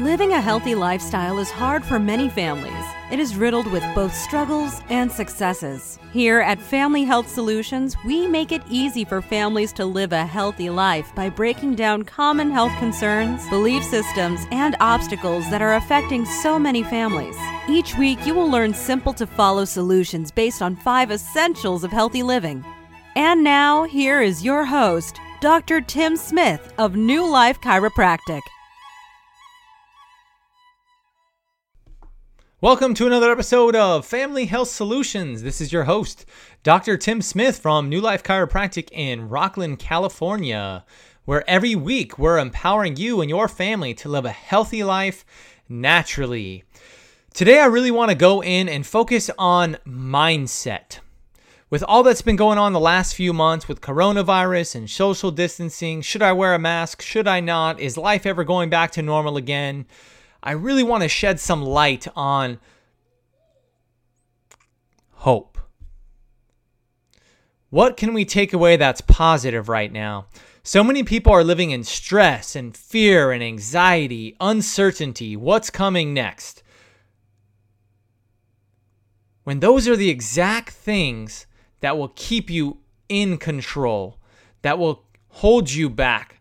Living a healthy lifestyle is hard for many families. It is riddled with both struggles and successes. Here at Family Health Solutions, we make it easy for families to live a healthy life by breaking down common health concerns, belief systems, and obstacles that are affecting so many families. Each week, you will learn simple to follow solutions based on five essentials of healthy living. And now, here is your host, Dr. Tim Smith of New Life Chiropractic. Welcome to another episode of Family Health Solutions. This is your host, Dr. Tim Smith from New Life Chiropractic in Rocklin, California, where every week we're empowering you and your family to live a healthy life naturally. Today, I really want to go in and focus on mindset. With all that's been going on the last few months with coronavirus and social distancing, should I wear a mask? Should I not? Is life ever going back to normal again? I really want to shed some light on hope. What can we take away that's positive right now? So many people are living in stress and fear and anxiety, uncertainty. What's coming next? When those are the exact things that will keep you in control, that will hold you back,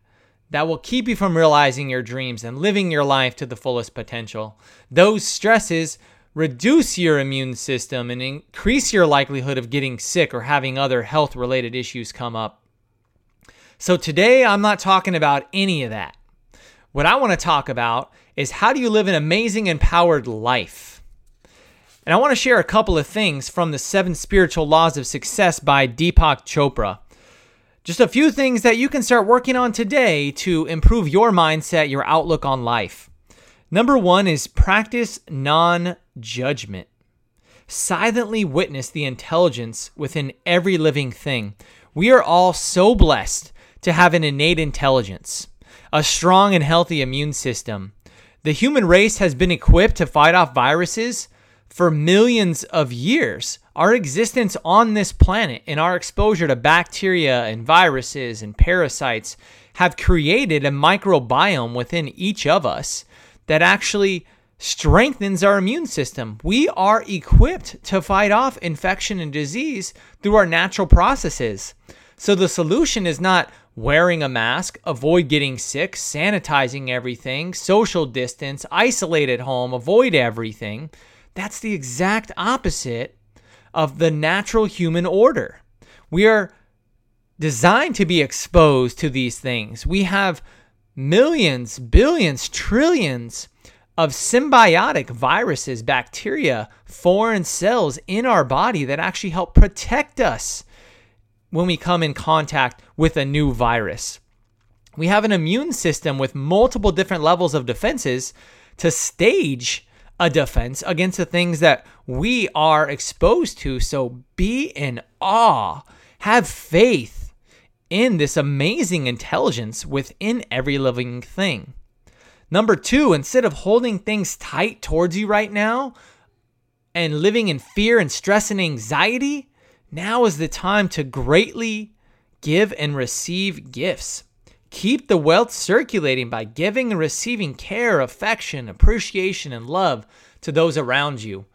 that will keep you from realizing your dreams and living your life to the fullest potential. Those stresses reduce your immune system and increase your likelihood of getting sick or having other health related issues come up. So, today I'm not talking about any of that. What I want to talk about is how do you live an amazing, empowered life? And I want to share a couple of things from the Seven Spiritual Laws of Success by Deepak Chopra. Just a few things that you can start working on today to improve your mindset, your outlook on life. Number one is practice non judgment. Silently witness the intelligence within every living thing. We are all so blessed to have an innate intelligence, a strong and healthy immune system. The human race has been equipped to fight off viruses for millions of years. Our existence on this planet and our exposure to bacteria and viruses and parasites have created a microbiome within each of us that actually strengthens our immune system. We are equipped to fight off infection and disease through our natural processes. So the solution is not wearing a mask, avoid getting sick, sanitizing everything, social distance, isolate at home, avoid everything. That's the exact opposite of the natural human order. We are designed to be exposed to these things. We have millions, billions, trillions of symbiotic viruses, bacteria, foreign cells in our body that actually help protect us when we come in contact with a new virus. We have an immune system with multiple different levels of defenses to stage a defense against the things that we are exposed to. So be in awe, have faith in this amazing intelligence within every living thing. Number two, instead of holding things tight towards you right now and living in fear and stress and anxiety, now is the time to greatly give and receive gifts. Keep the wealth circulating by giving and receiving care, affection, appreciation, and love to those around you.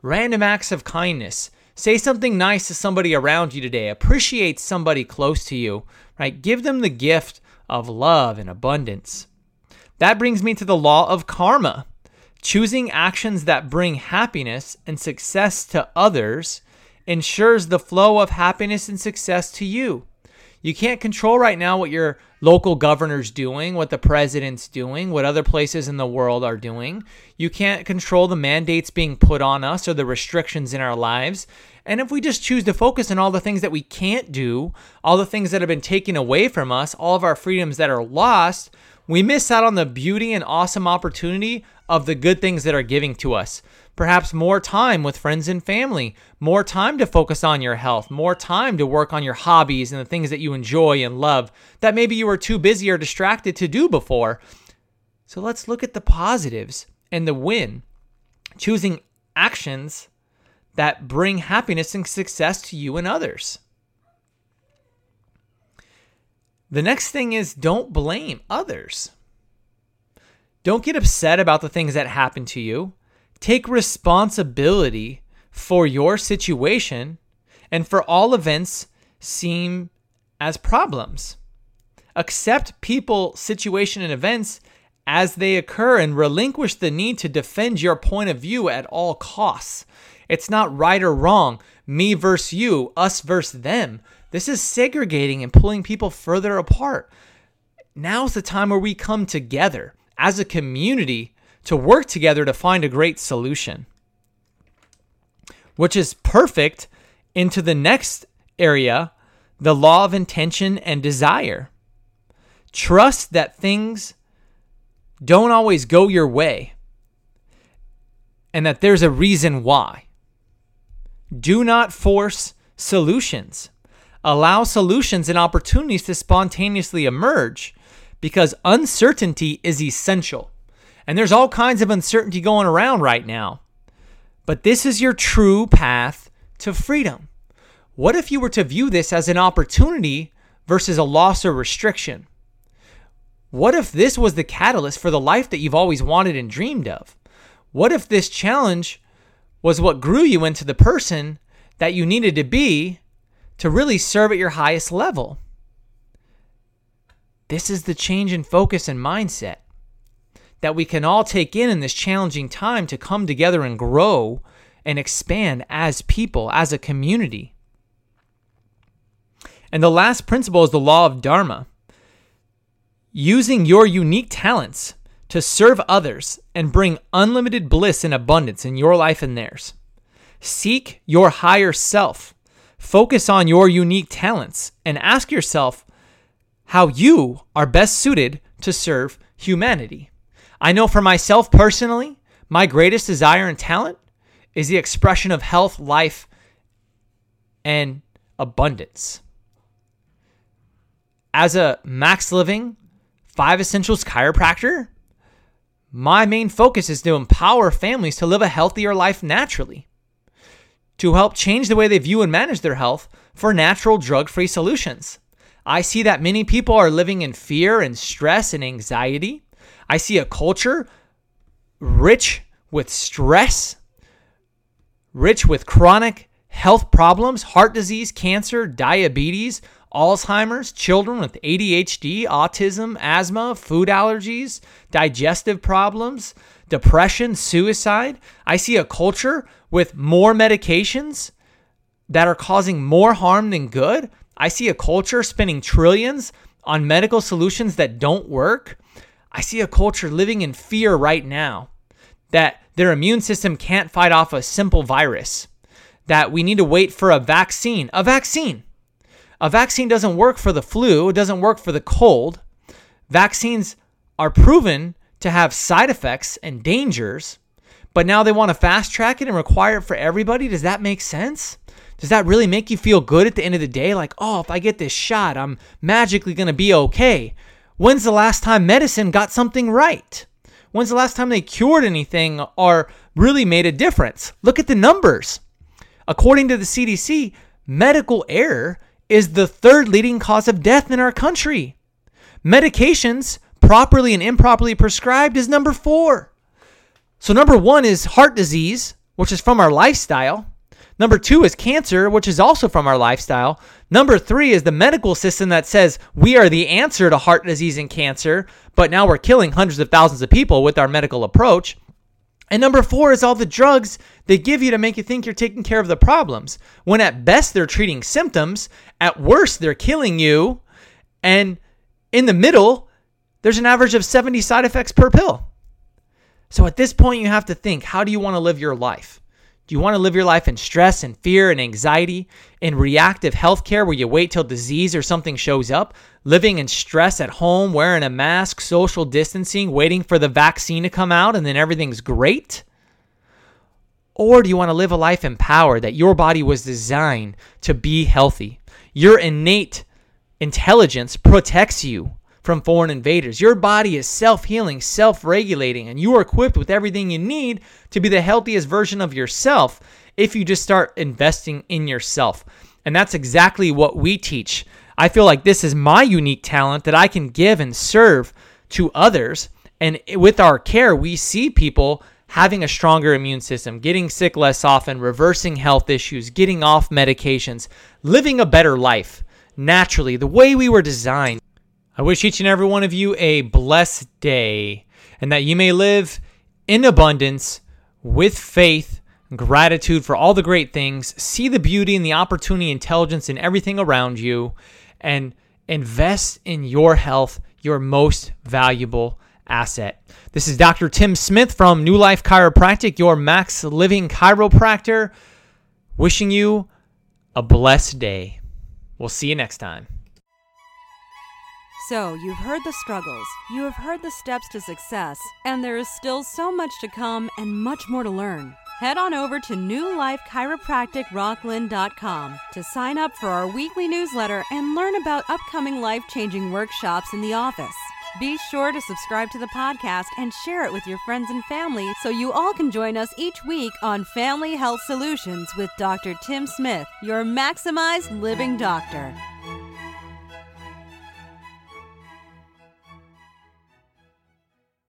Random acts of kindness. Say something nice to somebody around you today. Appreciate somebody close to you, right? Give them the gift of love and abundance. That brings me to the law of karma. Choosing actions that bring happiness and success to others ensures the flow of happiness and success to you. You can't control right now what your local governor's doing, what the president's doing, what other places in the world are doing. You can't control the mandates being put on us or the restrictions in our lives. And if we just choose to focus on all the things that we can't do, all the things that have been taken away from us, all of our freedoms that are lost, we miss out on the beauty and awesome opportunity of the good things that are giving to us perhaps more time with friends and family, more time to focus on your health, more time to work on your hobbies and the things that you enjoy and love that maybe you were too busy or distracted to do before. So let's look at the positives and the win, choosing actions that bring happiness and success to you and others. The next thing is don't blame others. Don't get upset about the things that happen to you. Take responsibility for your situation and for all events seem as problems. Accept people, situation, and events as they occur and relinquish the need to defend your point of view at all costs. It's not right or wrong, me versus you, us versus them. This is segregating and pulling people further apart. Now's the time where we come together as a community to work together to find a great solution, which is perfect into the next area the law of intention and desire. Trust that things don't always go your way and that there's a reason why. Do not force solutions. Allow solutions and opportunities to spontaneously emerge because uncertainty is essential. And there's all kinds of uncertainty going around right now. But this is your true path to freedom. What if you were to view this as an opportunity versus a loss or restriction? What if this was the catalyst for the life that you've always wanted and dreamed of? What if this challenge was what grew you into the person that you needed to be to really serve at your highest level? This is the change in focus and mindset that we can all take in in this challenging time to come together and grow and expand as people, as a community. And the last principle is the law of Dharma. Using your unique talents to serve others and bring unlimited bliss and abundance in your life and theirs. Seek your higher self. Focus on your unique talents and ask yourself how you are best suited to serve humanity. I know for myself personally, my greatest desire and talent is the expression of health, life, and abundance. As a max living, five essentials chiropractor, my main focus is to empower families to live a healthier life naturally, to help change the way they view and manage their health for natural drug free solutions. I see that many people are living in fear and stress and anxiety. I see a culture rich with stress, rich with chronic health problems, heart disease, cancer, diabetes, Alzheimer's, children with ADHD, autism, asthma, food allergies, digestive problems, depression, suicide. I see a culture with more medications that are causing more harm than good. I see a culture spending trillions on medical solutions that don't work. I see a culture living in fear right now that their immune system can't fight off a simple virus, that we need to wait for a vaccine. A vaccine. A vaccine doesn't work for the flu, it doesn't work for the cold. Vaccines are proven to have side effects and dangers, but now they want to fast track it and require it for everybody. Does that make sense? does that really make you feel good at the end of the day? Like, oh, if I get this shot, I'm magically going to be okay. When's the last time medicine got something right? When's the last time they cured anything or really made a difference? Look at the numbers. According to the CDC, medical error is the third leading cause of death in our country. Medications, properly and improperly prescribed, is number four. So, number one is heart disease, which is from our lifestyle. Number two is cancer, which is also from our lifestyle. Number three is the medical system that says we are the answer to heart disease and cancer, but now we're killing hundreds of thousands of people with our medical approach. And number four is all the drugs they give you to make you think you're taking care of the problems, when at best they're treating symptoms, at worst they're killing you, and in the middle, there's an average of 70 side effects per pill. So at this point, you have to think how do you want to live your life? Do you want to live your life in stress and fear and anxiety, in reactive healthcare where you wait till disease or something shows up, living in stress at home, wearing a mask, social distancing, waiting for the vaccine to come out and then everything's great? Or do you want to live a life empowered that your body was designed to be healthy? Your innate intelligence protects you from foreign invaders. Your body is self healing, self regulating, and you are equipped with everything you need to be the healthiest version of yourself if you just start investing in yourself. And that's exactly what we teach. I feel like this is my unique talent that I can give and serve to others. And with our care, we see people having a stronger immune system, getting sick less often, reversing health issues, getting off medications, living a better life naturally, the way we were designed. I wish each and every one of you a blessed day and that you may live in abundance with faith, gratitude for all the great things, see the beauty and the opportunity, intelligence in everything around you, and invest in your health, your most valuable asset. This is Dr. Tim Smith from New Life Chiropractic, your max living chiropractor, wishing you a blessed day. We'll see you next time. So, you've heard the struggles, you have heard the steps to success, and there is still so much to come and much more to learn. Head on over to newlifechiropracticrocklin.com to sign up for our weekly newsletter and learn about upcoming life changing workshops in the office. Be sure to subscribe to the podcast and share it with your friends and family so you all can join us each week on Family Health Solutions with Dr. Tim Smith, your maximized living doctor.